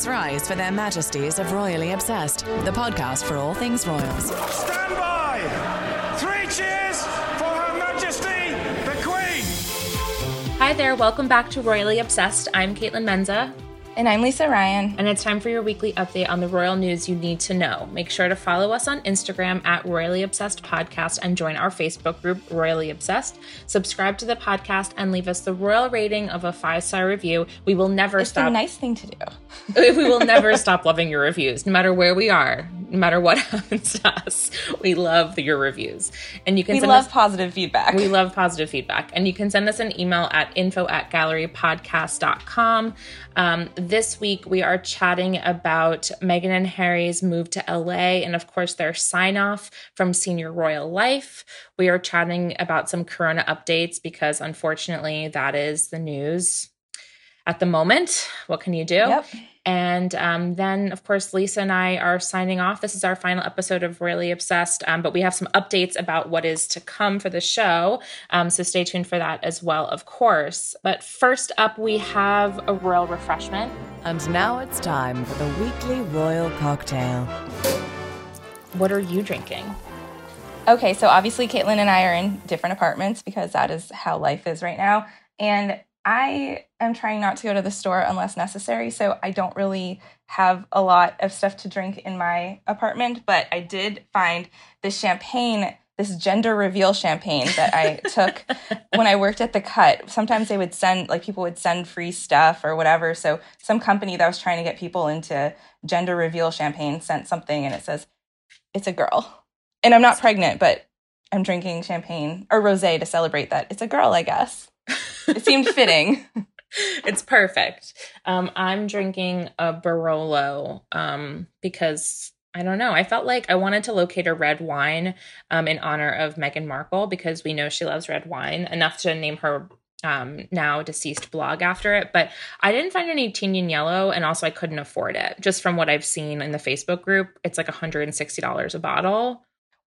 Please rise for their majesties of Royally Obsessed, the podcast for all things royals. Stand by! Three cheers for Her Majesty the Queen! Hi there, welcome back to Royally Obsessed. I'm Caitlin Menza. And I'm Lisa Ryan. And it's time for your weekly update on the royal news you need to know. Make sure to follow us on Instagram at Royally Obsessed Podcast and join our Facebook group, Royally Obsessed. Subscribe to the podcast and leave us the royal rating of a five star review. We will never it's stop. a nice thing to do. we will never stop loving your reviews, no matter where we are, no matter what happens to us. We love your reviews. And you can We send love us- positive feedback. we love positive feedback. And you can send us an email at info at gallerypodcast.com. Um, this week, we are chatting about Meghan and Harry's move to LA and, of course, their sign off from Senior Royal Life. We are chatting about some Corona updates because, unfortunately, that is the news at the moment. What can you do? Yep. And um, then, of course, Lisa and I are signing off. This is our final episode of Royally Obsessed, um, but we have some updates about what is to come for the show. Um, so stay tuned for that as well, of course. But first up, we have a royal refreshment. And now it's time for the weekly royal cocktail. What are you drinking? Okay, so obviously Caitlin and I are in different apartments because that is how life is right now. And I am trying not to go to the store unless necessary, so I don't really have a lot of stuff to drink in my apartment, but I did find this champagne, this gender reveal champagne that I took when I worked at the cut. Sometimes they would send like people would send free stuff or whatever. So some company that was trying to get people into gender reveal champagne sent something and it says it's a girl. And I'm not pregnant, but I'm drinking champagne or rosé to celebrate that. It's a girl, I guess. It seemed fitting. it's perfect. Um, I'm drinking a Barolo um, because I don't know. I felt like I wanted to locate a red wine um, in honor of Meghan Markle because we know she loves red wine enough to name her um, now deceased blog after it. But I didn't find any Tignanello, and also I couldn't afford it. Just from what I've seen in the Facebook group, it's like $160 a bottle.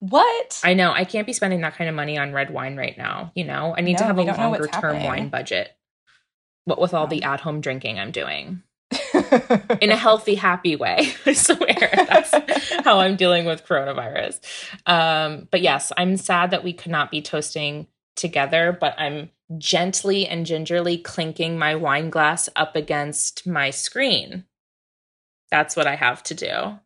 What? I know I can't be spending that kind of money on red wine right now. You know, I need to have a we don't know what's longer term happening. wine budget. What with all the at home drinking I'm doing in a healthy, happy way. I swear that's how I'm dealing with coronavirus. Um, but yes, I'm sad that we could not be toasting together, but I'm gently and gingerly clinking my wine glass up against my screen. That's what I have to do.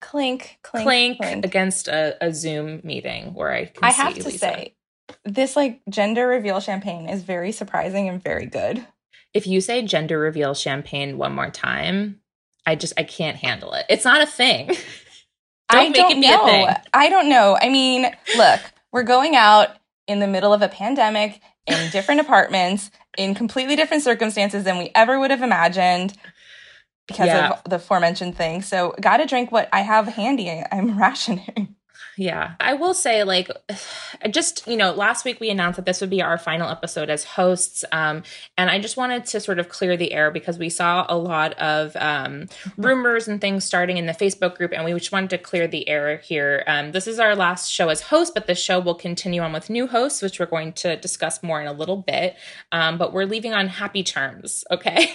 Clink, clink, Clink, clink. against a, a Zoom meeting where I can I have to Lisa. say, this like gender reveal champagne is very surprising and very good. if you say gender reveal champagne one more time, I just I can't handle it. It's not a thing. don't I make don't it be know. a thing. I don't know. I mean, look, we're going out in the middle of a pandemic in different apartments in completely different circumstances than we ever would have imagined because Yeah. of the aforementioned thing. So, got to drink what I have handy. I'm rationing. Yeah. I will say, like, I just, you know, last week we announced that this would be our final episode as hosts. Um, and I just wanted to sort of clear the air because we saw a lot of um, rumors and things starting in the Facebook group. And we just wanted to clear the air here. Um, this is our last show as host, but the show will continue on with new hosts, which we're going to discuss more in a little bit. Um, but we're leaving on happy terms. Okay.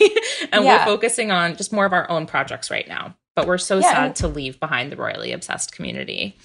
and Yeah. we're focusing on just more of our own projects right now. But we're so Yeah, sad and- to leave behind the royally obsessed community.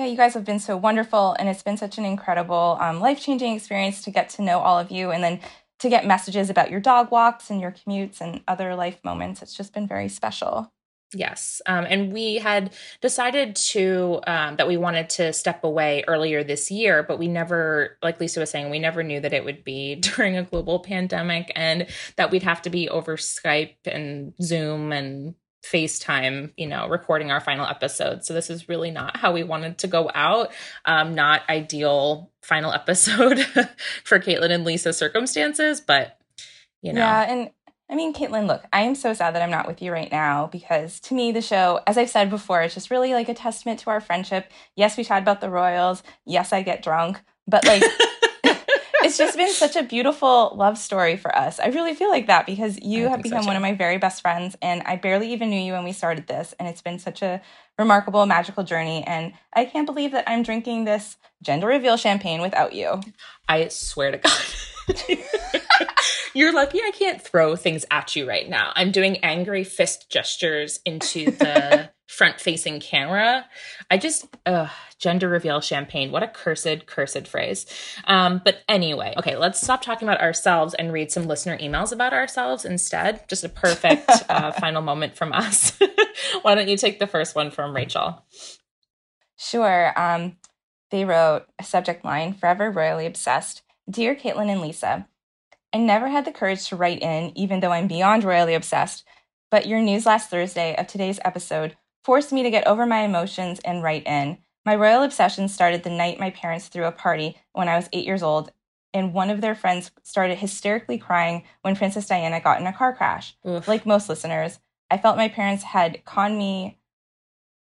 Yeah, you guys have been so wonderful, and it's been such an incredible, um, life changing experience to get to know all of you and then to get messages about your dog walks and your commutes and other life moments. It's just been very special. Yes. Um, and we had decided to, um, that we wanted to step away earlier this year, but we never, like Lisa was saying, we never knew that it would be during a global pandemic and that we'd have to be over Skype and Zoom and FaceTime, you know, recording our final episode. So this is really not how we wanted to go out. Um, not ideal final episode for Caitlin and Lisa circumstances, but you know. Yeah, and I mean, Caitlin, look, I am so sad that I'm not with you right now because to me, the show, as I've said before, it's just really like a testament to our friendship. Yes, we chat about the Royals. Yes, I get drunk, but like, it's just been such a beautiful love story for us. I really feel like that because you I have think so, become one of my very best friends, and I barely even knew you when we started this. And it's been such a remarkable, magical journey. And I can't believe that I'm drinking this gender reveal champagne without you. I swear to God. You're lucky I can't throw things at you right now. I'm doing angry fist gestures into the front facing camera. I just, uh, gender reveal champagne. What a cursed, cursed phrase. Um, but anyway, okay, let's stop talking about ourselves and read some listener emails about ourselves instead. Just a perfect uh, final moment from us. Why don't you take the first one from Rachel? Sure. Um, they wrote a subject line Forever Royally Obsessed. Dear Caitlin and Lisa, I never had the courage to write in, even though I'm beyond royally obsessed, but your news last Thursday of today's episode forced me to get over my emotions and write in. My royal obsession started the night my parents threw a party when I was eight years old, and one of their friends started hysterically crying when Princess Diana got in a car crash. Oof. Like most listeners, I felt my parents had conned me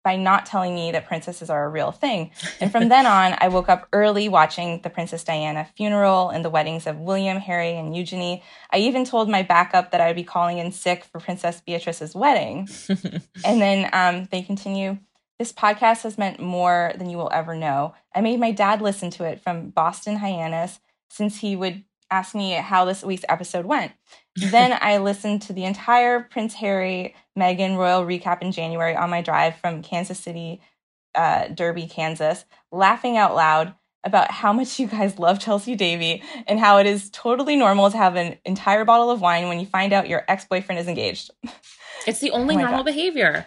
by not telling me that princesses are a real thing. And from then on, I woke up early watching the Princess Diana funeral and the weddings of William, Harry, and Eugenie. I even told my backup that I would be calling in sick for Princess Beatrice's wedding. and then um, they continue. This podcast has meant more than you will ever know. I made my dad listen to it from Boston Hyannis since he would ask me how this week's episode went. Then I listened to the entire Prince Harry Meghan royal recap in January on my drive from Kansas City, uh, Derby, Kansas, laughing out loud about how much you guys love Chelsy Davy and how it is totally normal to have an entire bottle of wine when you find out your ex boyfriend is engaged. It's the only Oh normal God. behavior.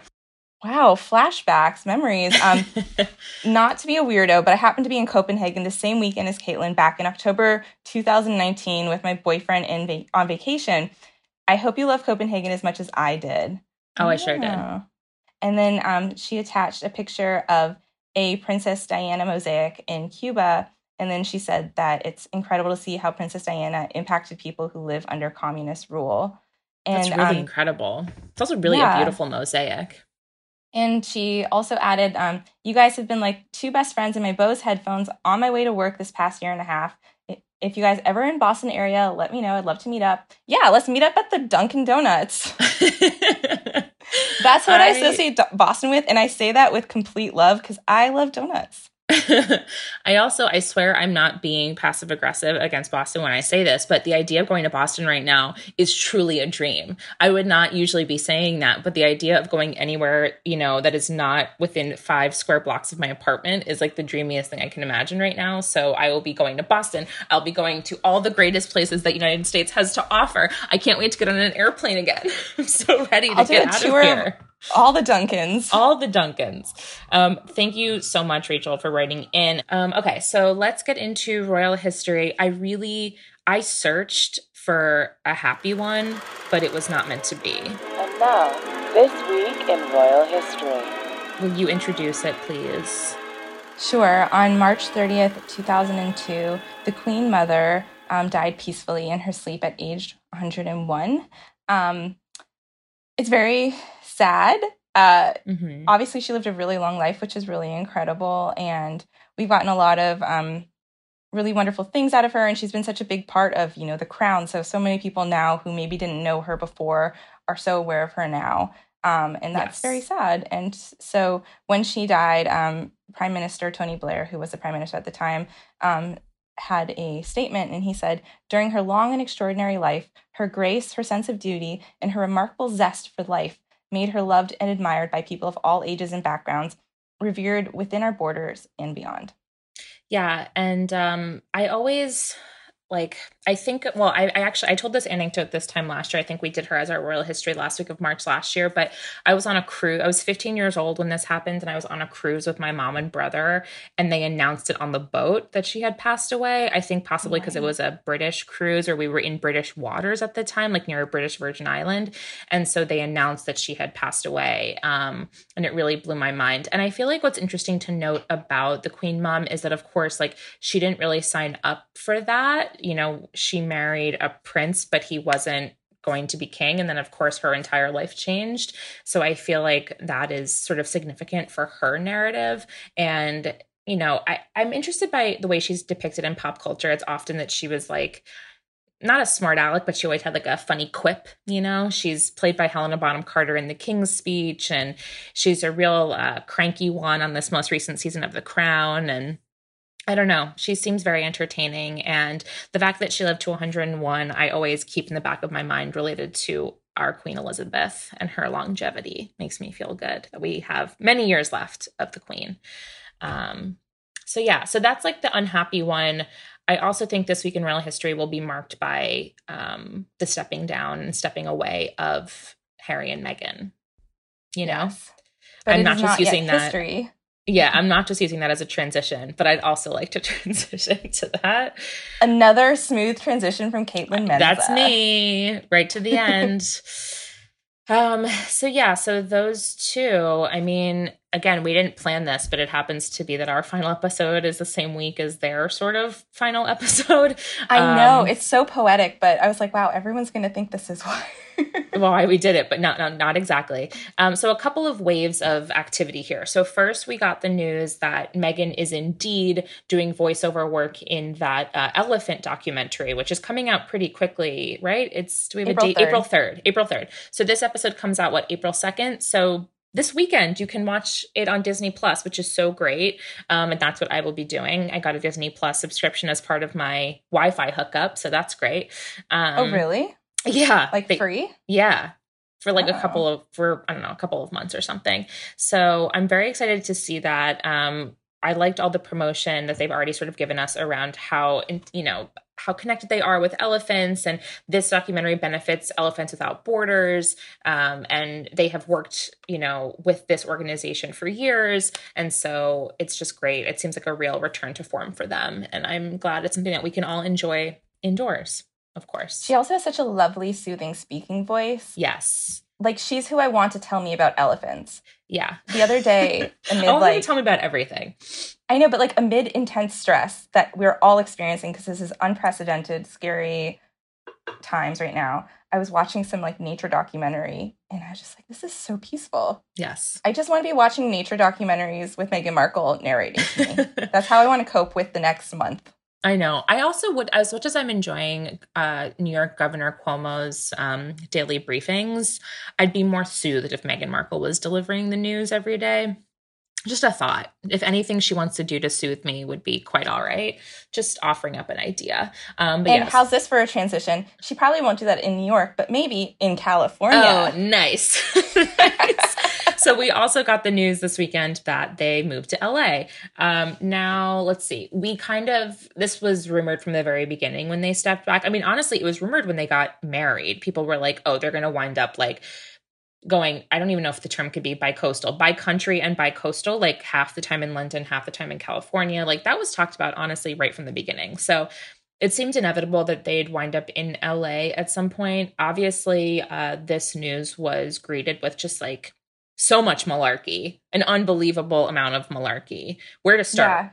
Wow, flashbacks, memories. Um, not to be a weirdo, but I happened to be in Copenhagen the same weekend as Caitlin back in October 2019 with my boyfriend in va- on vacation. I hope you love Copenhagen as much as I did. Oh, I sure did. And then um, she attached a picture of a Princess Diana mosaic in Cuba. And then she said that it's incredible to see how Princess Diana impacted people who live under communist rule. And That's really um, incredible. It's also really yeah. a beautiful mosaic. And she also added, um, You guys have been like two best friends in my Bose headphones on my way to work this past year and a half. If you guys ever in Boston area, let me know. I'd love to meet up. Yeah, let's meet up at the Dunkin' Donuts. That's what I, associate Boston with. And I say that with complete love because I love donuts. I also, I swear, I'm not being passive aggressive against Boston when I say this, but the idea of going to Boston right now is truly a dream. I would not usually be saying that, but the idea of going anywhere, you know, that is not within five square blocks of my apartment is like the dreamiest thing I can imagine right now. So I will be going to Boston. I'll be going to all the greatest places that United States has to offer. I can't wait to get on an airplane again. I'm so ready to I'll get a out tour of- here All the Duncans. all the Duncans. Um, thank you so much, Rachel, for writing in. Um, okay, so let's get into royal history. I really I searched for a happy one, but it was not meant to be. And now, this week in royal history. Will you introduce it, please? Sure. On March 30th, 2002, the Queen Mother um, died peacefully in her sleep at age 101. Um, it's very sad. Uh, Mm-hmm. obviously, she lived a really long life, which is really incredible. And we've gotten a lot of um, really wonderful things out of her. And she's been such a big part of, you know, the crown. So, so many people now who maybe didn't know her before are so aware of her now. Um, and that's Yes. very sad. And so when she died, um, Prime Minister Tony Blair, who was the prime minister at the time, um, had a statement and he said, During her long and extraordinary life, her grace, her sense of duty, and her remarkable zest for life made her loved and admired by people of all ages and backgrounds, revered within our borders and beyond. Yeah, and um, I always like I think well I, I actually I told this anecdote this time last year. I think we did her as our royal history last week of March last year, but I was on a cruise. I was 15 years old when this happened and I was on a cruise with my mom and brother and they announced it on the boat that she had passed away. I think possibly because it was a British cruise or we were in British waters at the time like near a British Virgin Island and so they announced that she had passed away. Um and it really blew my mind. And I feel like what's interesting to note about the Queen Mom is that, of course, like she didn't really sign up for that. You know, she married a prince, but he wasn't going to be king. And then, of course, her entire life changed. So I feel like that is sort of significant for her narrative. And, you know, I, I'm interested by the way she's depicted in pop culture. It's often that she was like, not a smart aleck, but she always had like a funny quip, you know? She's played by Helena Bonham Carter in The King's Speech, and she's a real uh, cranky one on this most recent season of The Crown. And I don't know. She seems very entertaining. And the fact that she lived to 101, I always keep in the back of my mind related to our Queen Elizabeth and her longevity. Makes me feel good that we have many years left of the Queen. Um, so, yeah, so that's like the unhappy one. I also think this week in royal history will be marked by um, the stepping down and stepping away of Harry and Meghan. You know, Yes. But I'm not just using that- history. Yeah, I'm not just using that as a transition, but I'd also like to transition to that. Another smooth transition from Caitlin Menza. That's me, right to the end. um, so yeah, so those two, I mean, again, we didn't plan this, but it happens to be that our final episode is the same week as their sort of final episode. I know Um, it's so poetic, but I was like, wow, everyone's going to think this is why. why we did it, but not not, not exactly. Um, so a couple of waves of activity here. So first, we got the news that Meghan is indeed doing voiceover work in that uh, elephant documentary, which is coming out pretty quickly, right? It's do we have April a date? 3rd. April third. April third. So this episode comes out what April second. So this weekend you can watch it on Disney Plus, which is so great. Um, and that's what I will be doing. I got a Disney Plus subscription as part of my Wi-Fi hookup, so that's great. Um, oh, really? Yeah, Like they- free? yeah. For like a Oh. couple of for I don't know, a couple of months or something. So I'm very excited to see that. Um I liked all the promotion that they've already sort of given us around how you know how connected they are with elephants and this documentary benefits elephants without borders um, and they have worked you know with this organization for years and so it's just great it seems like a real return to form for them and i'm glad it's something that we can all enjoy indoors of course She also has such a lovely, soothing speaking voice. yes Like, she's who I want to tell me about elephants. Yeah. The other day, amid I want you like, to tell me about everything. I know, but like amid intense stress that we're all experiencing because this is unprecedented, scary times right now. I was watching some like nature documentary and I was just like, this is so peaceful. Yes. I just want to be watching nature documentaries with Meghan Markle narrating to me. That's how I want to cope with the next month. I know. I also would, as much as I'm enjoying uh, New York Governor Cuomo's um, daily briefings, I'd be more soothed if Meghan Markle was delivering the news every day. Just a thought. If anything she wants to do to soothe me would be quite all right. Just offering up an idea. Um, but and yes. how's this for a transition? She probably won't do that in New York, but maybe in California. Oh, nice. nice. So we also got the news this weekend that they moved to LA. Um, now, let's see. We kind of this was rumored from the very beginning when they stepped back. I mean, honestly, it was rumored when they got married. People were like, "Oh, they're going to wind up like." Going i don't even know if the term could be bi-coastal bi-country and bi-coastal like half the time in london half the time in california like that was talked about honestly right from the beginning. So it seemed inevitable that they'd wind up in la at some point. Obviously uh, this news was greeted with just like so much malarkey an unbelievable amount of malarkey. Where to start? Yeah.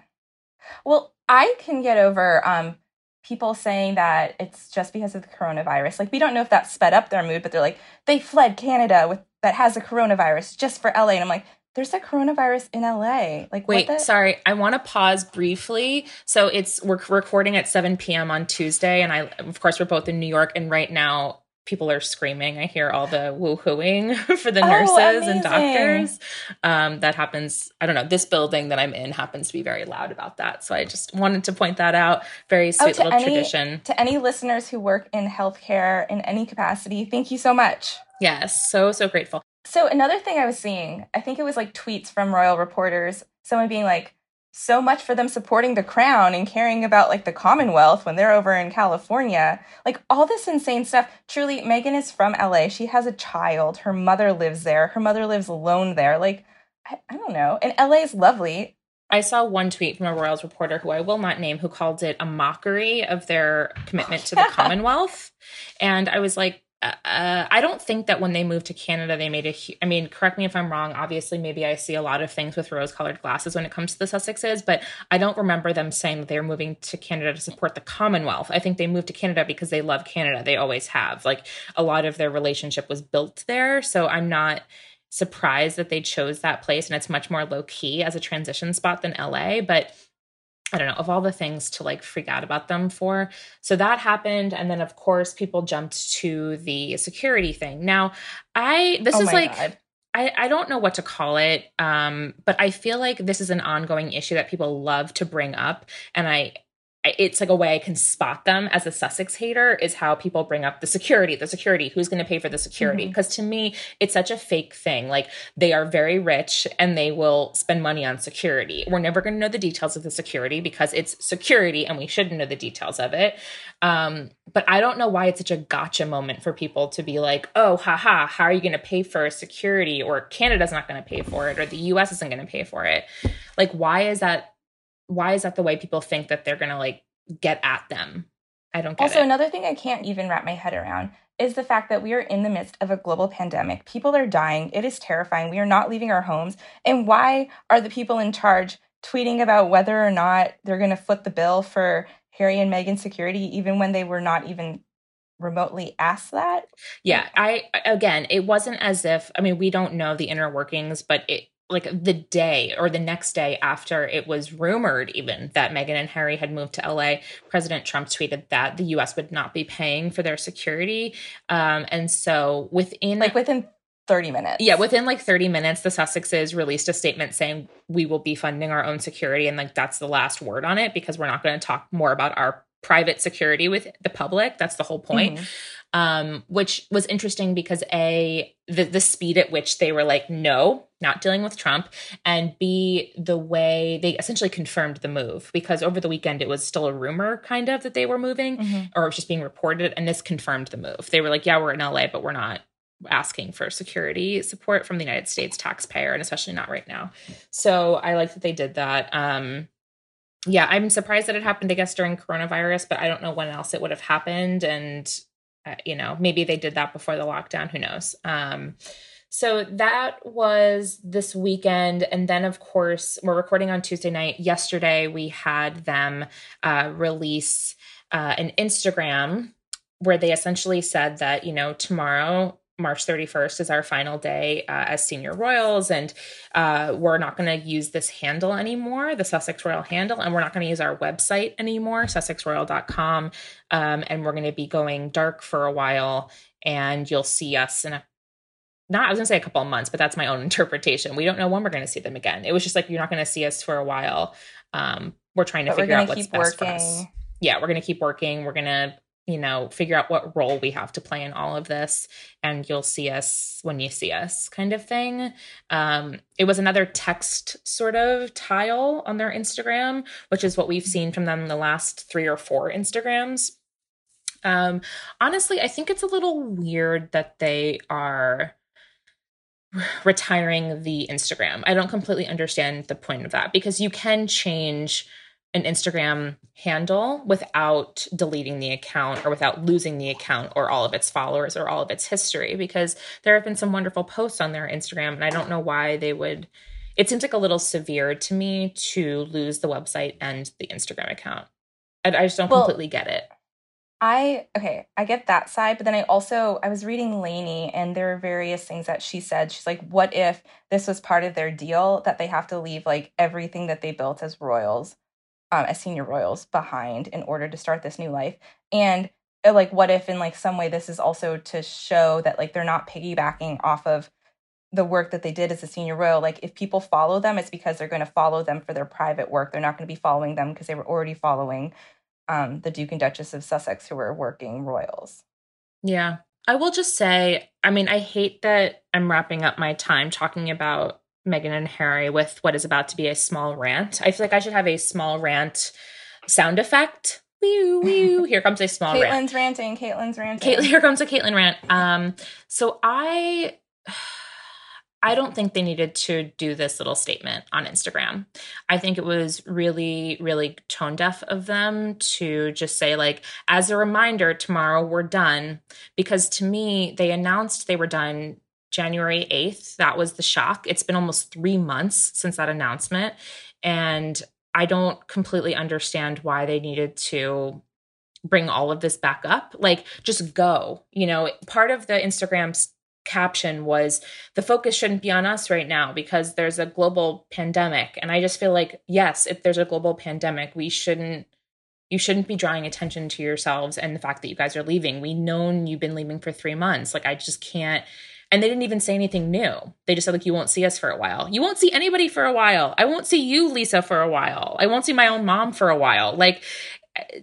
Well, I can get over um, people saying that it's just because of the coronavirus. Like, we don't know if that sped up their mood, but they're like, they fled Canada with that has a coronavirus just for LA. And I'm like, there's a coronavirus in LA. Like, Wait, what the? sorry. I want to pause briefly. So it's we're recording at 7 p.m. on Tuesday, and I, of course, we're both in New York, and right now people are screaming. I hear all the woohooing for the Oh, nurses and doctors. Um, that happens. I don't know. This building that I'm in happens to be very loud about that, so I just wanted to point that out. Very sweet to little any- tradition. To any listeners who work in healthcare in any capacity, thank you so much. Yes, so so grateful. So another thing I was seeing, I think it was like tweets from royal reporters, someone being like, so much for them supporting the crown and caring about like the Commonwealth when they're over in California. Like all this insane stuff. Truly, Meghan is from LA. She has a child. Her mother lives there. Her mother lives alone there. Like, I, I don't know. And LA is lovely. I saw one tweet from a Royals reporter who I will not name who called it a mockery of their commitment to the Commonwealth. And I was like, uh, I don't think that when they moved to Canada, they made a. I mean, correct me if I'm wrong. Obviously, maybe I see a lot of things with rose-colored glasses when it comes to the Sussexes, but I don't remember them saying that they were moving to Canada to support the Commonwealth. I think they moved to Canada because they love Canada. They always have. Like a lot of their relationship was built there, so I'm not surprised that they chose that place, and it's much more low key as a transition spot than LA, but. I don't know, of all the things to like freak out about them for. So that happened. And then, of course, people jumped to the security thing. Now, I, this Oh is like, God. I, I don't know what to call it, um, but I feel like this is an ongoing issue that people love to bring up. And I, I- it's like a way I can spot them as a Sussex hater is how people bring up the security, the security, who's going to pay for the security? Because to me, it's such a fake thing. Like they are very rich and they will spend money on security. We're never going to know the details of the security because it's security and we shouldn't know the details of it. Um, but I don't know why it's such a gotcha moment for people to be like, oh, haha, how are you going to pay for security? Or Canada's not going to pay for it, or the US isn't going to pay for it. Like, why is that? Why is that the way people think that they're going to like get at them? I don't get Also, it. another thing I can't even wrap my head around is the fact that we are in the midst of a global pandemic. People are dying. It is terrifying. We are not leaving our homes. And why are the people in charge tweeting about whether or not they're going to foot the bill for Harry and Meghan's security, even when they were not even remotely asked that? Yeah, I again, it wasn't as if I mean, we don't know the inner workings, but it like the day or the next day after it was rumored even that Meghan and Harry had moved to LA, President Trump tweeted that the US would not be paying for their security. Um and so within Like within 30 minutes. yeah, within like 30 minutes, the Sussexes released a statement saying we will be funding our own security. And like that's the last word on it because we're not going to talk more about our private security with the public. That's the whole point. Mhm. Um, which was interesting because A, the, the speed at which they were like, no, not dealing with Trump, and B, the way they essentially confirmed the move because over the weekend it was still a rumor kind of that they were moving Mhm. or it was just being reported, and this confirmed the move. They were like, yeah, we're in LA, but we're not asking for security support from the United States taxpayer, and especially not right now. So I like that they did that. Um, yeah, I'm surprised that it happened, I guess, during coronavirus, but I don't know when else it would have happened. And, uh, you know, maybe they did that before the lockdown. Who knows? Um, so that was this weekend. And then, of course, we're recording on Tuesday night. Yesterday, we had them uh, release uh, an Instagram where they essentially said that, you know, tomorrow, March 31st is our final day uh, as senior royals, and uh, we're not going to use this handle anymore, the Sussex Royal handle, and we're not going to use our website anymore, sussexroyal.com. Um, and we're going to be going dark for a while, and you'll see us in a not I was gonna say a couple of months, but that's my own interpretation. We don't know when we're gonna see them again. It was just like you're not gonna see us for a while. Um, we're trying to But figure out what's best for us yeah, we're going to keep working. We're going to, you know, figure out what role we have to play in all of this. And you'll see us when you see us, kind of thing. Um, it was another text sort of tile on their Instagram, which is what we've seen from them the last three or four Instagrams. Um, honestly, I think it's a little weird that they are retiring the Instagram. I don't completely understand the point of that because you can change an Instagram handle without deleting the account or without losing the account or all of its followers or all of its history because there have been some wonderful posts on their Instagram and I don't know why they would it seems like a little severe to me to lose the website and the Instagram account. I, I just don't Well, completely get it. I okay, I get that side, but then I also I was reading Lainey and there are various things that she said. She's like, what if this was part of their deal that they have to leave like everything that they built as royals, um, as senior royals behind in order to start this new life? And uh, like what if in like some way this is also to show that like they're not piggybacking off of the work that they did as a senior royal like if people follow them it's because they're going to follow them for their private work they're not going to be following them because they were already following um, the Duke and Duchess of Sussex who were working royals. Yeah. I will just say, I mean, I hate that I'm wrapping up my time talking about Meghan and Harry with what is about to be a small rant. I feel like I should have a small rant sound effect. Wee wee. Here comes a small rant. Caitlin's ranting. Caitlin's ranting. Caitlin, here comes a Caitlin rant. Um, so I, I don't think they needed to do this little statement on Instagram. I think it was really, really tone deaf of them to just say, like, as a reminder, tomorrow we're done. Because to me, they announced they were done January 8th. That was the shock. It's been almost three months since that announcement. And I don't completely understand why they needed to bring all of this back up. Like, just go. You know, part of the Instagram caption was the focus shouldn't be on us right now because there's a global pandemic. And i just feel like yes if there's a global pandemic we shouldn't you shouldn't be drawing attention to yourselves and the fact that you guys are leaving. We known you've been leaving for 3 months. Like i just can't and they didn't even say anything new. They just said like you won't see us for a while. You won't see anybody for a while. I won't see you lisa for a while. I won't see my own mom for a while. Like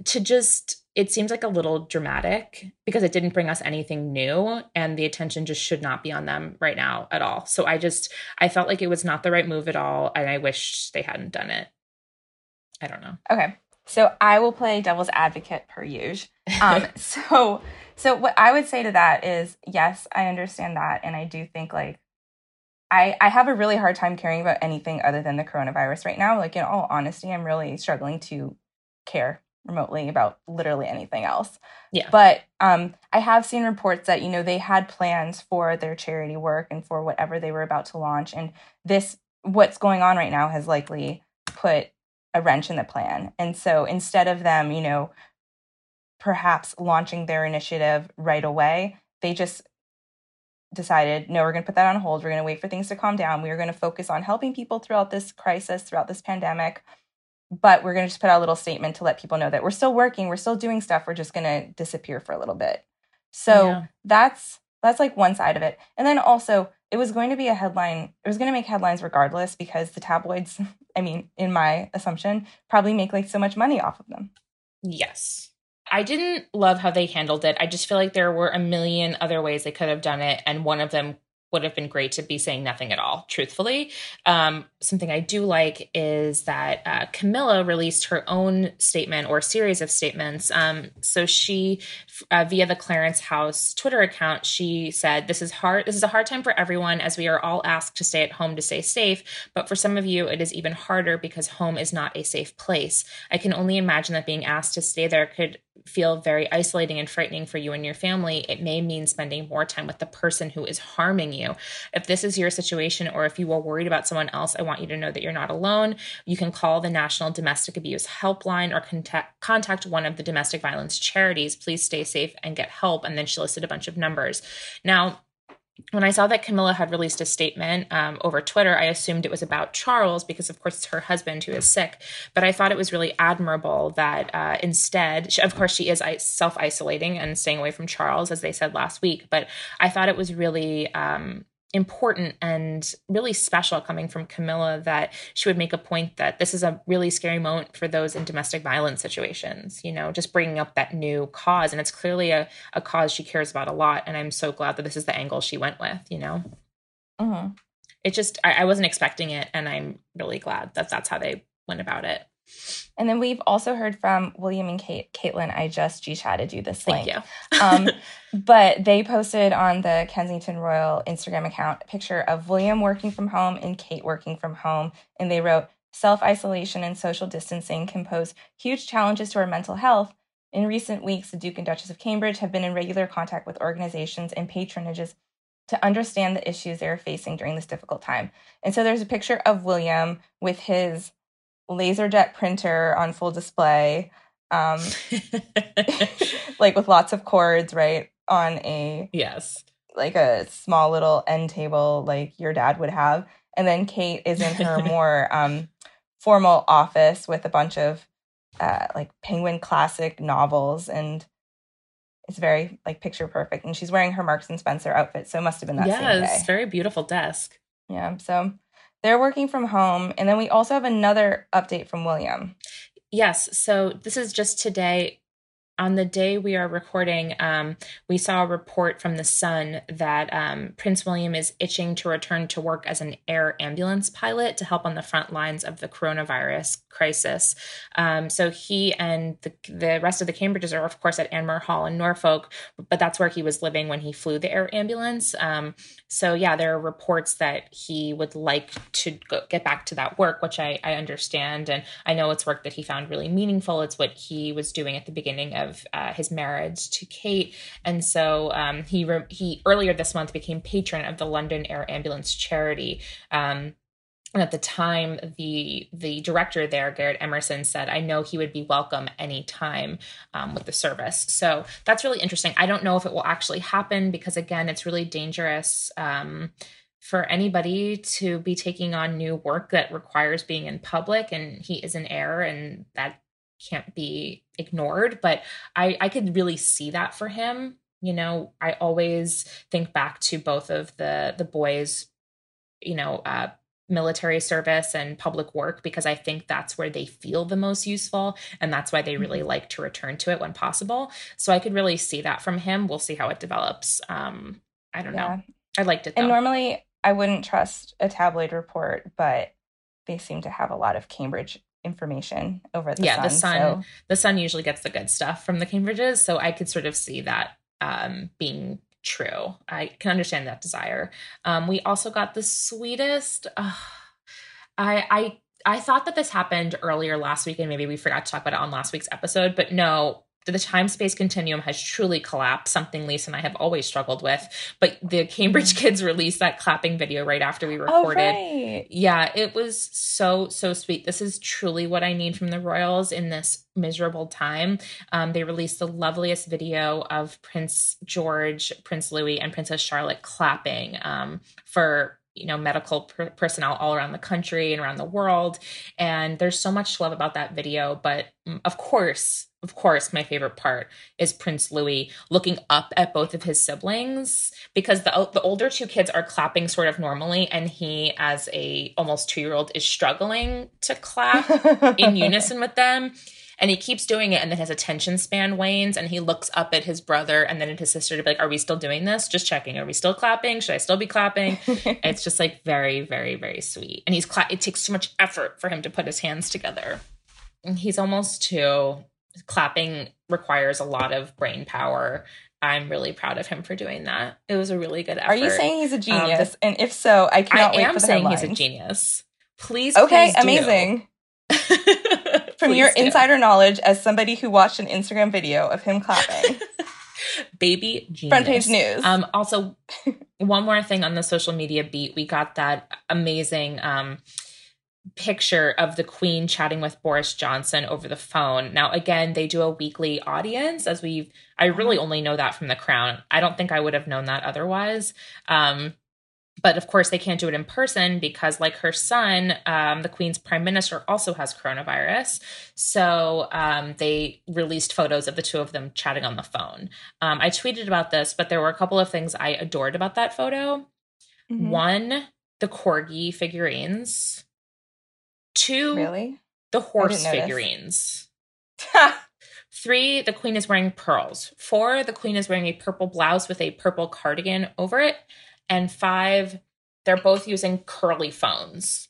to just it seems like a little dramatic because it didn't bring us anything new and the attention just should not be on them right now at all. So I just I felt like it was not the right move at all and I wish they hadn't done it. I don't know. Okay. So I will play devil's advocate per usual. Um so so what I would say to that is yes, I understand that and I do think like I, I have a really hard time caring about anything other than the coronavirus right now. Like in all honesty, I'm really struggling to care remotely about literally anything else. Yeah. But um, I have seen reports that, you know, they had plans for their charity work and for whatever they were about to launch. And this, what's going on right now, has likely put a wrench in the plan. And so instead of them, you know, perhaps launching their initiative right away, they just decided, no, we're going to put that on hold. We're going to wait for things to calm down. We are going to focus on helping people throughout this crisis, throughout this pandemic but we're going to just put out a little statement to let people know that we're still working we're still doing stuff we're just going to disappear for a little bit. So yeah. that's that's like one side of it. And then also it was going to be a headline it was going to make headlines regardless because the tabloids i mean in my assumption probably make like so much money off of them. Yes. I didn't love how they handled it. I just feel like there were a million other ways they could have done it and one of them would have been great to be saying nothing at all, truthfully. Um, something I do like is that uh, Camilla released her own statement or series of statements. Um, so she, uh, via the Clarence House Twitter account, she said, "This is hard. This is a hard time for everyone, as we are all asked to stay at home to stay safe. But for some of you, it is even harder because home is not a safe place. I can only imagine that being asked to stay there could feel very isolating and frightening for you and your family, it may mean spending more time with the person who is harming you. If this is your situation, or if you are worried about someone else, I want you to know that you're not alone. You can call the National Domestic Abuse Helpline or contact, contact one of the domestic violence charities. Please stay safe and get help. And then she listed a bunch of numbers. Now, when I saw that Camilla had released a statement um, over Twitter, I assumed it was about Charles because, of course, it's her husband who is sick. But I thought it was really admirable that uh, instead, she, of course, she is self isolating and staying away from Charles, as they said last week. But I thought it was really um, important and really special coming from Camilla that she would make a point that this is a really scary moment for those in domestic violence situations, you know, just bringing up that new cause. And it's clearly a, a cause she cares about a lot. And I'm so glad that this is the angle she went with, you know? Mm-hmm. It just, I, I wasn't expecting it. And I'm really glad that that's how they went about it. And then we've also heard from William and Kate, Caitlin. I just G chatted you this Thank link. you. um, but they posted on the Kensington Royal Instagram account a picture of William working from home and Kate working from home. And they wrote, Self isolation and social distancing can pose huge challenges to our mental health. In recent weeks, the Duke and Duchess of Cambridge have been in regular contact with organizations and patronages to understand the issues they are facing during this difficult time. And so there's a picture of William with his laserjet printer on full display, um, like with lots of cords, right? On a yes, like a small little end table, like your dad would have. And then Kate is in her more um, formal office with a bunch of uh, like Penguin classic novels, and it's very like picture perfect. And she's wearing her Marks and Spencer outfit, so it must have been that yes, same day. very beautiful desk. Yeah, so they're working from home. And then we also have another update from William. Yes. So this is just today. On the day we are recording, um, we saw a report from the Sun that um, Prince William is itching to return to work as an air ambulance pilot to help on the front lines of the coronavirus crisis. Um, so he and the, the rest of the Cambridges are, of course, at Anmer Hall in Norfolk, but that's where he was living when he flew the air ambulance. Um, so yeah, there are reports that he would like to go, get back to that work, which I, I understand, and I know it's work that he found really meaningful. It's what he was doing at the beginning of uh, his marriage to Kate, and so um, he re- he earlier this month became patron of the London Air Ambulance charity. Um, and at the time, the the director there, Garrett Emerson, said, "I know he would be welcome anytime um, with the service." So that's really interesting. I don't know if it will actually happen because, again, it's really dangerous um, for anybody to be taking on new work that requires being in public, and he is an heir, and that can't be ignored. But I, I could really see that for him. You know, I always think back to both of the the boys you know uh, military service and public work because I think that's where they feel the most useful and that's why they really mm-hmm. like to return to it when possible. So I could really see that from him. We'll see how it develops. Um I don't yeah. know. I liked it. Though. And normally I wouldn't trust a tabloid report, but they seem to have a lot of Cambridge information over the yeah, sun. the sun so. the sun usually gets the good stuff from the Cambridges, so I could sort of see that um being true. I can understand that desire. Um, we also got the sweetest. Uh, I I I thought that this happened earlier last week, and maybe we forgot to talk about it on last week's episode. But no, the time space continuum has truly collapsed, something Lisa and I have always struggled with. But the Cambridge mm-hmm. kids released that clapping video right after we oh, recorded. Oh, right. Yeah, it was so, so sweet. This is truly what I need from the Royals in this miserable time. Um, they released the loveliest video of Prince George, Prince Louis, and Princess Charlotte clapping um, for you know medical per- personnel all around the country and around the world and there's so much to love about that video but mm, of course of course my favorite part is prince louis looking up at both of his siblings because the the older two kids are clapping sort of normally and he as a almost 2 year old is struggling to clap in unison with them. And he keeps doing it and then his attention span wanes and he looks up at his brother and then at his sister to be like are we still doing this? Just checking. Are we still clapping? Should i still be clapping? It's just like very very very sweet. And he's cla- it takes so much effort for him to put his hands together. And he's almost two clapping requires a lot of brain power I'm really proud of him for doing that. It was a really good effort. Are you saying he's a um, genius? Um, and if so, I cannot I wait am for the saying headlines. he's a genius. Please, okay, please amazing. From your do. insider knowledge as somebody who watched an Instagram video of him clapping. Baby genius. Front page news. Um, also, one more thing on the social media beat, we got that amazing um, picture of the Queen chatting with Boris Johnson over the phone. Now, again, they do a weekly audience, as we've, I really only know that from The Crown. I don't think I would have known that otherwise. Um, but of course, they can't do it in person because, like her son, um, the Queen's prime minister also has coronavirus. So um, they released photos of the two of them chatting on the phone. Um, I tweeted about this, but there were a couple of things I adored about that photo. Mm-hmm. One, the corgi figurines. Two, really? the horse figurines. Three, the queen is wearing pearls. Four, the queen is wearing a purple blouse with a purple cardigan over it and five, they're both using curly phones.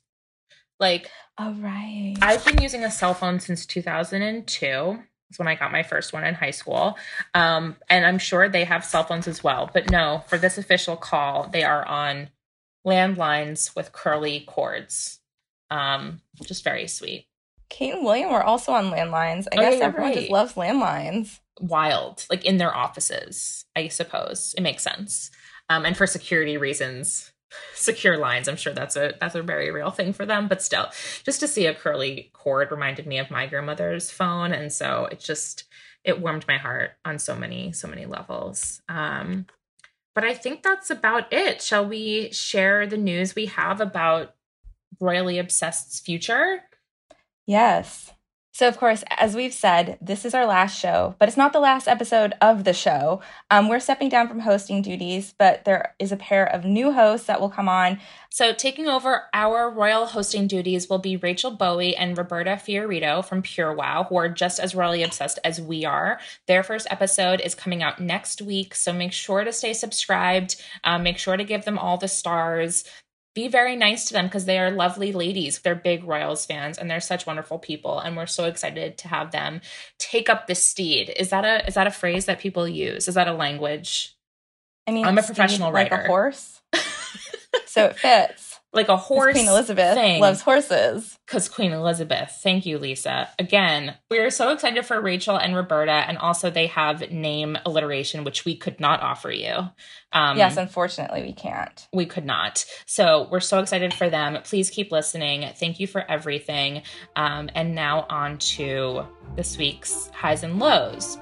Like, all right. I've been using a cell phone since 2002. It's when I got my first one in high school. Um, and I'm sure they have cell phones as well. But no, for this official call, they are on landlines with curly cords. Um, just very sweet. Kate and William were also on landlines. I oh, guess yeah, everyone right. just loves landlines. Wild, like in their offices, I suppose. It makes sense um, and for security reasons secure lines i'm sure that's a that's a very real thing for them but still just to see a curly cord reminded me of my grandmother's phone and so it just it warmed my heart on so many so many levels um but i think that's about it shall we share the news we have about royally obsessed's future yes So, of course, as we've said, this is our last show, but it's not the last episode of the show. Um, we're stepping down from hosting duties, but there is a pair of new hosts that will come on. So, taking over our royal hosting duties will be Rachel Bowie and Roberta Fiorito from Pure Wow, who are just as royally obsessed as we are. Their first episode is coming out next week, so make sure to stay subscribed. Um, make sure to give them all the stars be very nice to them because they are lovely ladies. They're big Royals fans and they're such wonderful people. And we're so excited to have them take up the steed. Is that a is that a phrase that people use? Is that a language? I mean, I'm a professional like writer. a horse, so it fits. Like a horse. Queen Elizabeth thing. loves horses. because Queen Elizabeth. Thank you, Lisa. Again, we're so excited for Rachel and Roberta, and also they have name alliteration, which we could not offer you. Um, yes, unfortunately, we can't. we could not. So we're so excited for them. Please keep listening. Thank you for everything. Um, and now on to this week's highs and lows.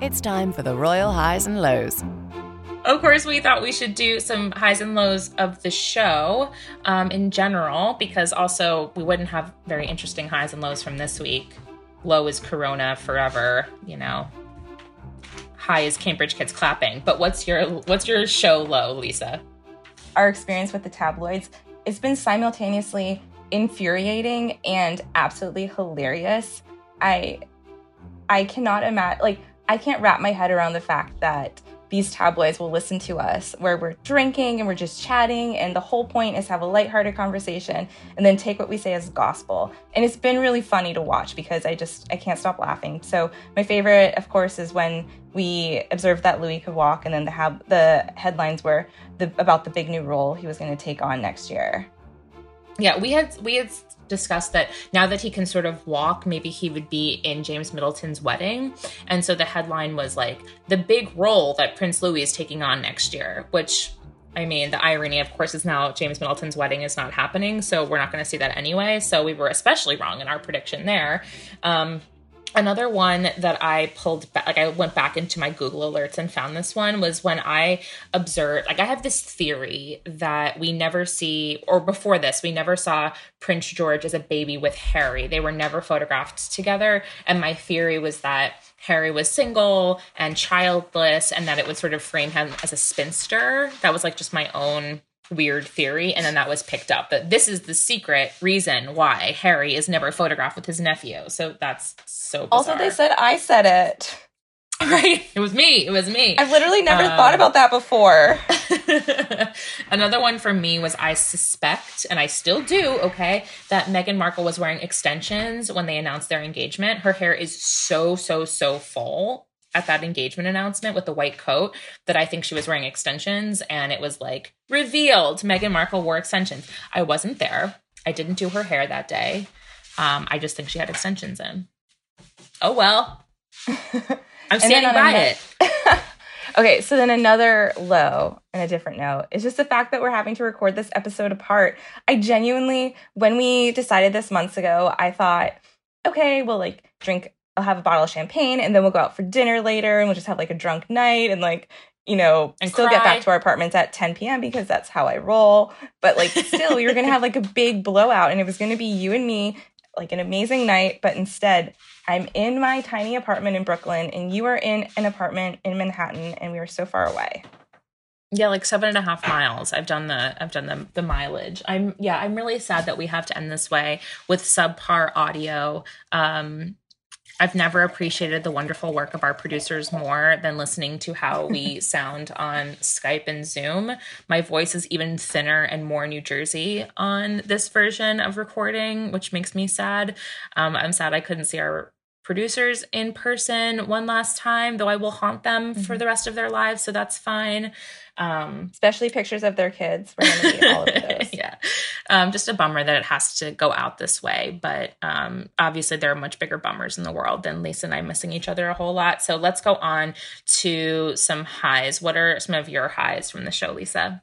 It's time for the Royal Highs and Lows. Of course, we thought we should do some highs and lows of the show um, in general, because also we wouldn't have very interesting highs and lows from this week. Low is Corona forever, you know. High is Cambridge kids clapping. But what's your what's your show low, Lisa? Our experience with the tabloids, it's been simultaneously infuriating and absolutely hilarious. I I cannot imagine like I can't wrap my head around the fact that these tabloids will listen to us where we're drinking and we're just chatting and the whole point is have a lighthearted conversation and then take what we say as gospel. And it's been really funny to watch because I just I can't stop laughing. So my favorite of course is when we observed that Louis could walk and then the hab- the headlines were the about the big new role he was going to take on next year. Yeah, we had we had discussed that now that he can sort of walk, maybe he would be in James Middleton's wedding. And so the headline was like the big role that Prince Louis is taking on next year, which I mean, the irony, of course, is now James Middleton's wedding is not happening, so we're not going to see that anyway. So we were especially wrong in our prediction there. Um, another one that I pulled back, like I went back into my Google alerts and found this one was when I observed, like I have this theory that we never see, or before this, we never saw Prince George as a baby with Harry. They were never photographed together. And my theory was that Harry was single and childless and that it would sort of frame him as a spinster. That was like just my own weird theory and then that was picked up that this is the secret reason why harry is never photographed with his nephew so that's so bizarre. Also they said I said it. right it was me it was me I've literally never Um, thought about that before. Another one for me was I suspect, and I still do, okay, that Meghan Markle was wearing extensions when they announced their engagement. Her hair is so, so, so full at that engagement announcement with the white coat that I think she was wearing extensions and it was like revealed Meghan Markle wore extensions. I wasn't there. I didn't do her hair that day. Um, I just think she had extensions in. Oh well. I'm standing by another- it. Okay, so then another low and a different note is just the fact that we're having to record this episode apart. I genuinely, when we decided this months ago, I thought, okay, we'll like drink, I'll have a bottle of champagne and then we'll go out for dinner later and we'll just have like a drunk night and like, you know, And still get back to our apartments at 10 p.m. because that's how I roll. But like, still, we were going to have like a big blowout and it was going to be you and me, like an amazing night. But instead, I'm in my tiny apartment in Brooklyn and you are in an apartment in Manhattan and we are so far away. Yeah, like seven and a half miles. I've done the I've done the the mileage. I'm yeah, I'm really sad that we have to end this way with subpar audio. Um I've never appreciated the wonderful work of our producers more than listening to how we sound on Skype and Zoom. My voice is even thinner and more New Jersey on this version of recording, which makes me sad. Um, I'm sad I couldn't see our producers in person one last time, though I will haunt them for the rest of their lives, so that's fine. Um, especially pictures of their kids. We're going to need all of those. Um, just a bummer that it has to go out this way. But um, obviously, there are much bigger bummers in the world than Lisa and I missing each other a whole lot. So let's go on to some highs. What are some of your highs from the show, Lisa?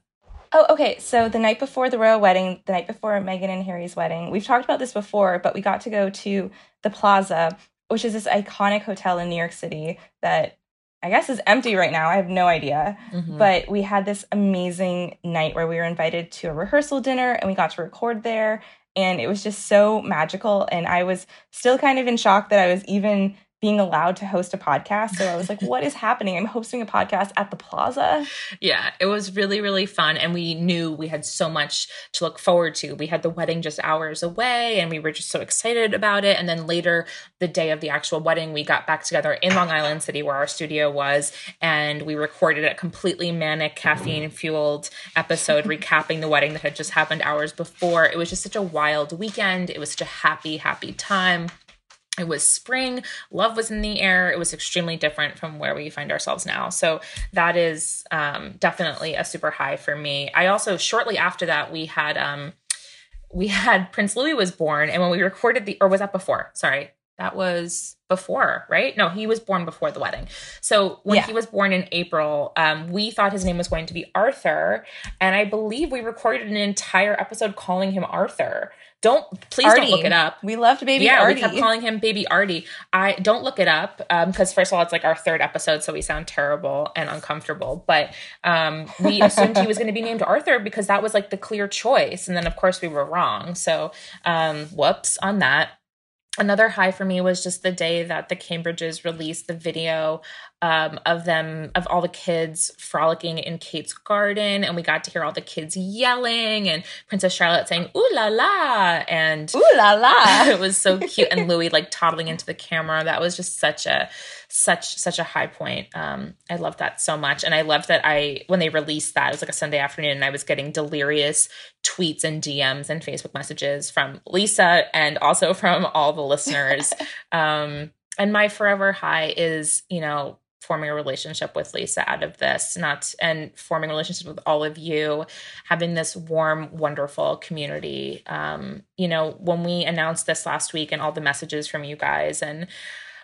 Oh, okay. So the night before the royal wedding, the night before Meghan and Harry's wedding, we've talked about this before, but we got to go to the Plaza, which is this iconic hotel in New York City that I guess is empty right now. I have no idea. Mhm. But we had this amazing night where we were invited to a rehearsal dinner and we got to record there. And it was just so magical. And I was still kind of in shock that I was even being allowed to host a podcast. So I was like, what is happening? I'm hosting a podcast at the plaza. Yeah, it was really, really fun. And we knew we had so much to look forward to. We had the wedding just hours away and we were just so excited about it. And then later, the day of the actual wedding, we got back together in Long Island City where our studio was and we recorded a completely manic, caffeine fueled episode recapping the wedding that had just happened hours before. It was just such a wild weekend. It was such a happy, happy time. It was spring, love was in the air. It was extremely different from where we find ourselves now. So that is um, definitely a super high for me. I also shortly after that we had um, we had Prince Louis was born, and when we recorded the or was that before? Sorry, that was before, right? No, he was born before the wedding. So when Yeah. he was born in April, um, we thought his name was going to be Arthur, and I believe we recorded an entire episode calling him Arthur. Don't please don't look it up. We loved baby yeah, Artie. we kept calling him Baby Artie. I don't look it up because first of all, it's like our third episode, so we sound terrible and uncomfortable. But um, we assumed he was going to be named Arthur because that was like the clear choice, and then of course we were wrong. So um, whoops on that. Another high for me was just the day that the Cambridges released the video um, of them, of all the kids frolicking in Kate's garden. And we got to hear all the kids yelling and Princess Charlotte saying, ooh la la. And Ooh la la. it was so cute and louis like toddling into the camera that was just such a such such a high point um i loved that so much and i loved that i when they released that it was like a sunday afternoon and i was getting delirious tweets and dms and facebook messages from lisa and also from all the listeners um and my forever high is you know forming a relationship with Lisa out of this, not and forming a relationship with all of you, having this warm, wonderful community. Um, you know, when we announced this last week and all the messages from you guys and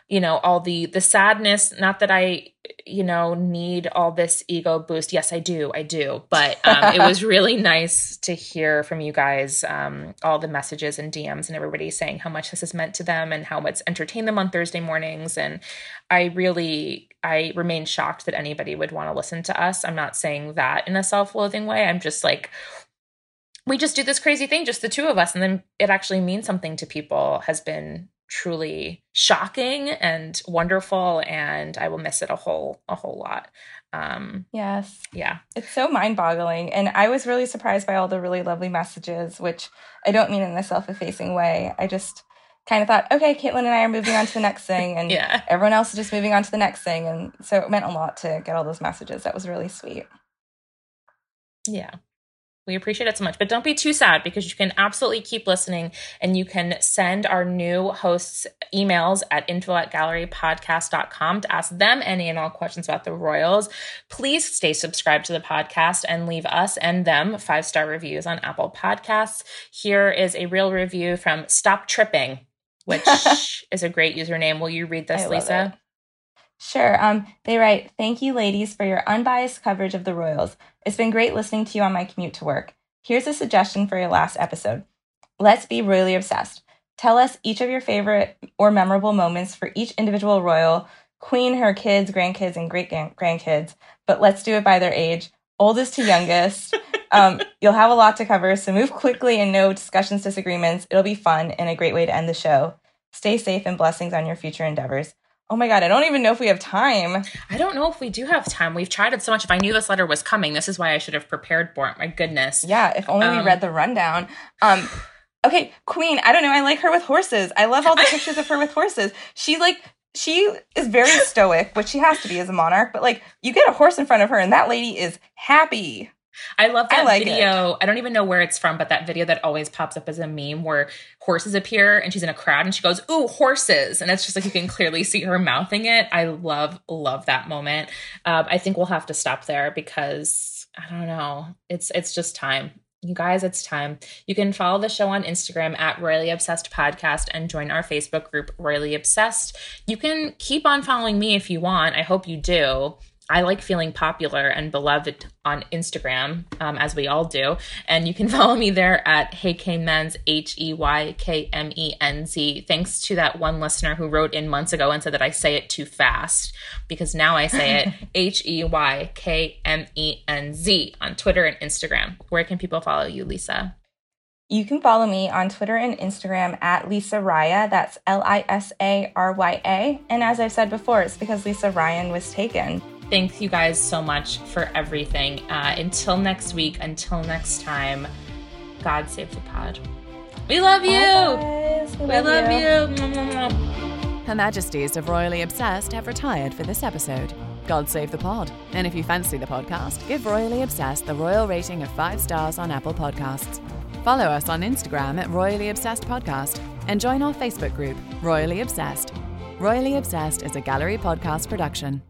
you know all the the sadness not that i you know need all this ego boost. Yes i do i do. But um, it was really nice to hear from you guys um, all the messages and dms and everybody saying how much this has meant to them and how it's entertained them on thursday mornings. And i really i remain shocked that anybody would want to listen to us. I'm not saying that in a self-loathing way. I'm just like we just do this crazy thing just the two of us. And then it actually means something to people has been truly shocking and wonderful and i will miss it a whole a whole lot um yes. yeah It's so mind boggling. And I was really surprised by all the really lovely messages, which I don't mean in a self effacing way. I just kind of thought, okay, Caitlin and I are moving on to the next thing. And yeah everyone else is just moving on to the next thing. And so it meant a lot to get all those messages. That was really sweet. yeah we appreciate it so much. But don't be too sad because you can absolutely keep listening and you can send our new hosts emails at info at gallerypodcast.com to ask them any and all questions about the royals. Please stay subscribed to the podcast and leave us and them five star reviews on apple podcasts. Here is a real review from stop tripping which is a great username. Will you read this lisa? it. Sure. Um, they write, Thank you, ladies, for your unbiased coverage of the Royals. It's been great listening to you on my commute to work. Here's a suggestion for your last episode. Let's be royally obsessed. Tell us each of your favorite or memorable moments for each individual royal, queen, her kids, grandkids, and great grandkids, but let's do it by their age, oldest to youngest. um, you'll have a lot to cover, so move quickly and no discussions, disagreements. It'll be fun and a great way to end the show. Stay safe and blessings on your future endeavors. Oh my God, I don't even know if we have time. I don't know if we do have time. We've tried it so much. If I knew this letter was coming, this is why I should have prepared for it. My goodness. Yeah, if only we Um, read the rundown. Um, okay, Queen, I don't know. I like her with horses. I love all the pictures of her with horses. She like she is very stoic, which she has to be as a monarch, but like you get a horse in front of her and that lady is happy. I love I that like video. I don't even know where it's from, but that video that always pops up as a meme where horses appear and she's in a crowd and she goes, Ooh, horses. And it's just like you can clearly see her mouthing it. I love, love that moment. Um, I think we'll have to stop there because I don't know. It's it's just time. You guys, it's time. You can follow the show on Instagram at Royally Obsessed Podcast and join our Facebook group, Royally Obsessed. You can keep on following me if you want. I hope you do. I like feeling popular and beloved on Instagram, um, as we all do. And you can follow me there at Hey K Men's, H E Y K M E N Z. Thanks to that one listener who wrote in months ago and said that I say it too fast, because now I say it H E Y K M E N Z on Twitter and Instagram. Where can people follow you, Lisa? You can follow me on Twitter and Instagram at Lisa Raya. That's L I S A R Y A. And as I've said before, it's because Lisa Ryan was taken. Thank you guys so much for everything. Uh, until next week, until next time, God save the pod. We love you. Bye, guys. We We love, love you. you. Her Majesties of Royally Obsessed have retired for this episode. God save the pod. And if you fancy the podcast, give Royally Obsessed the royal rating of five stars on Apple Podcasts. Follow us on Instagram at Royally Obsessed Podcast and join our Facebook group, Royally Obsessed. Royally Obsessed is a gallery podcast production.